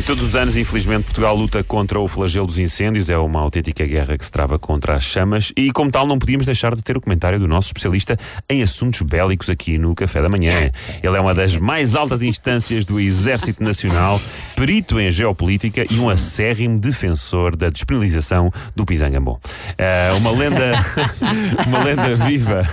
E todos os anos, infelizmente, Portugal luta contra o flagelo dos incêndios. É uma autêntica guerra que se trava contra as chamas. E, como tal, não podíamos deixar de ter o comentário do nosso especialista em assuntos bélicos aqui no Café da Manhã. Ele é uma das mais altas instâncias do Exército Nacional, perito em geopolítica e um acérrimo defensor da despenalização do pisangambon. É uma lenda, uma lenda viva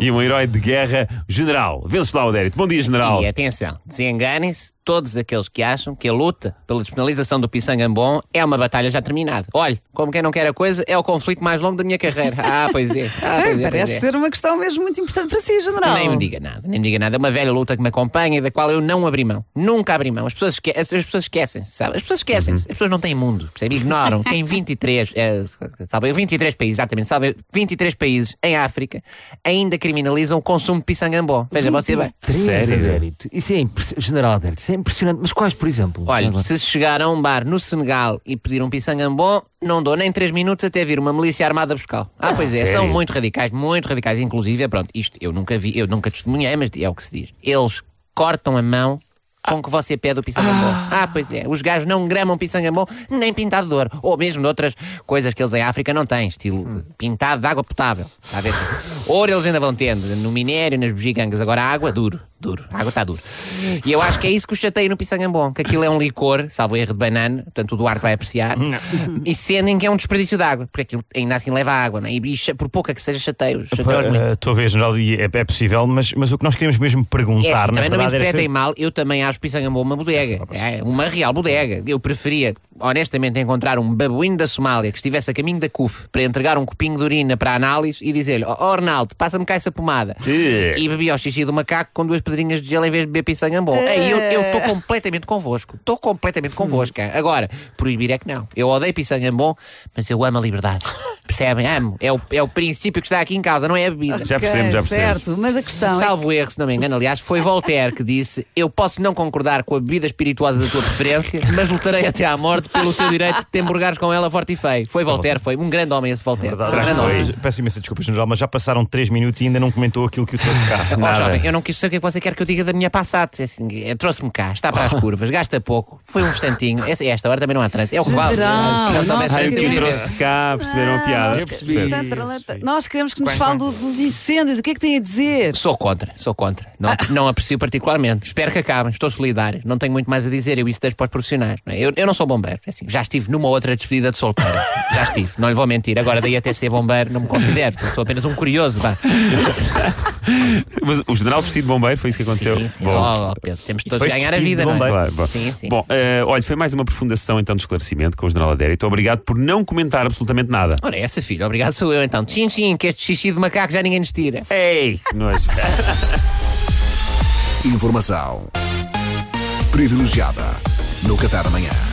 e um herói de guerra, General Venceslau Adérito. Bom dia, General. E atenção, desenganem-se todos aqueles que acham que a luta pela despenalização do Pisangambon é uma batalha já terminada. Olhe, como quem não quer a coisa, é o conflito mais longo da minha carreira. Ah, pois é. Ah, pois é, Parece pois é. ser uma questão mesmo muito importante para si, general. Nem me diga nada, nem me diga nada. É uma velha luta que me acompanha e da qual eu não abri mão. Nunca abri mão. As pessoas, esque as, as pessoas esquecem-se, sabe? As pessoas esquecem-se. As pessoas não têm mundo, percebe? Ignoram que em 23, é, sabe, 23 países, exatamente, sabe, 23 países em África ainda criminalizam o consumo de Pisangambon. Veja, você vai. Sério? Adérito. Isso é impressionante. General Adérito, isso é impressionante. Mas quais, por exemplo? Olha, se chegar a um bar no Senegal e pedir um pisangambon, não dou nem 3 minutos até vir uma milícia armada buscar. Ah, pois é, são sério? muito radicais, muito radicais. Inclusive, é pronto, isto eu nunca vi, eu nunca testemunhei, mas é o que se diz. Eles cortam a mão com que você pede o pisangambon. Ah, pois é, os gajos não gramam pisangambon nem pintado de ouro. Ou mesmo de outras coisas que eles em África não têm, estilo pintado de água potável. Está a ver? Ouro eles ainda vão tendo, no minério, nas bugigangas. Agora a água, duro. Duro, a água está dura. E eu acho que é isso que o chateia no Pisangambon, que aquilo é um licor, salvo erro de banana, portanto o Duarte vai apreciar, e sentem que é um desperdício de água, porque aquilo ainda assim leva água, né? e, e por pouca que seja chateio, chateia muito. Estou a ver, General, é, é possível, mas, mas o que nós queremos mesmo É perguntar, assim, na também não me verdade, interpretem se- mal, eu também acho Pisangambon uma bodega. É, uma real bodega. Eu preferia, honestamente, encontrar um babuíno da Somália que estivesse a caminho da CUF para entregar um copinho de urina para a análise e dizer-lhe: Ó oh, Arnaldo, passa-me cá essa pomada. Sim. E bebia o xixi do macaco com duas pedrinhas de gelo em vez de beber Pisangambon. Aí eu estou completamente convosco. Estou completamente convosco. Agora, proibir é que não. Eu odeio Pisangambon, mas eu amo a liberdade. Percebem? Amo. É o, é o princípio que está aqui em causa, não é a bebida. Já percebemos, já percebemos. Certo, mas a questão é Salvo erro, se não me engano, aliás, foi Voltaire que disse: Eu posso não concordar com a bebida espirituosa da tua preferência, mas lutarei até à morte pelo teu direito de te emburgares com ela forte e feio. Foi Voltaire, foi um grande homem esse Voltaire. Verdade, grande homem. foi- Peço imensa desculpa, General, mas já passaram 3 minutos e ainda não comentou aquilo que o trouxe cá. Ó, jovem, eu não quis saber o que você quer que eu diga da minha Passat. É Assim, é, Trouxe-me cá, está para as curvas, gasta pouco, foi um instantinho. Essa, esta hora também não há trânsito. É o que vale. Não só nós dessa Ah, eu queremos- te teoria. trouxe cá, perceberam a piada? nós, Eu percebi. Tantaralanta. Nós queremos que nos fale do- dos incêndios. O que é que tem a dizer? Sou contra, sou contra. Não, não aprecio particularmente. Espero que acabem. Estou solidário. Não tenho muito mais a dizer. Eu isso deixo para os profissionais. não é? Eu, eu não sou bombeiro. É assim, já estive numa outra despedida de solteiro. Já estive. Não lhe vou mentir. Agora, daí até ser bombeiro, não me considero. Sou apenas um curioso. Vá. Mas o general vestido de bombeiro, foi isso que aconteceu? Sim, sim. Bom. Oh, oh, Pedro, temos todos de ganhar a vida, não é? Claro, bom. Sim, sim. Bom, eh, olha, foi mais uma aprofundação então de esclarecimento com o general Adérito. Obrigado por não comentar absolutamente nada. Ora, essa filha, obrigado sou eu então. Tchim, tchim, que este xixi de macaco já ninguém nos tira. Ei, que nojo. Informação privilegiada no Café da Manhã.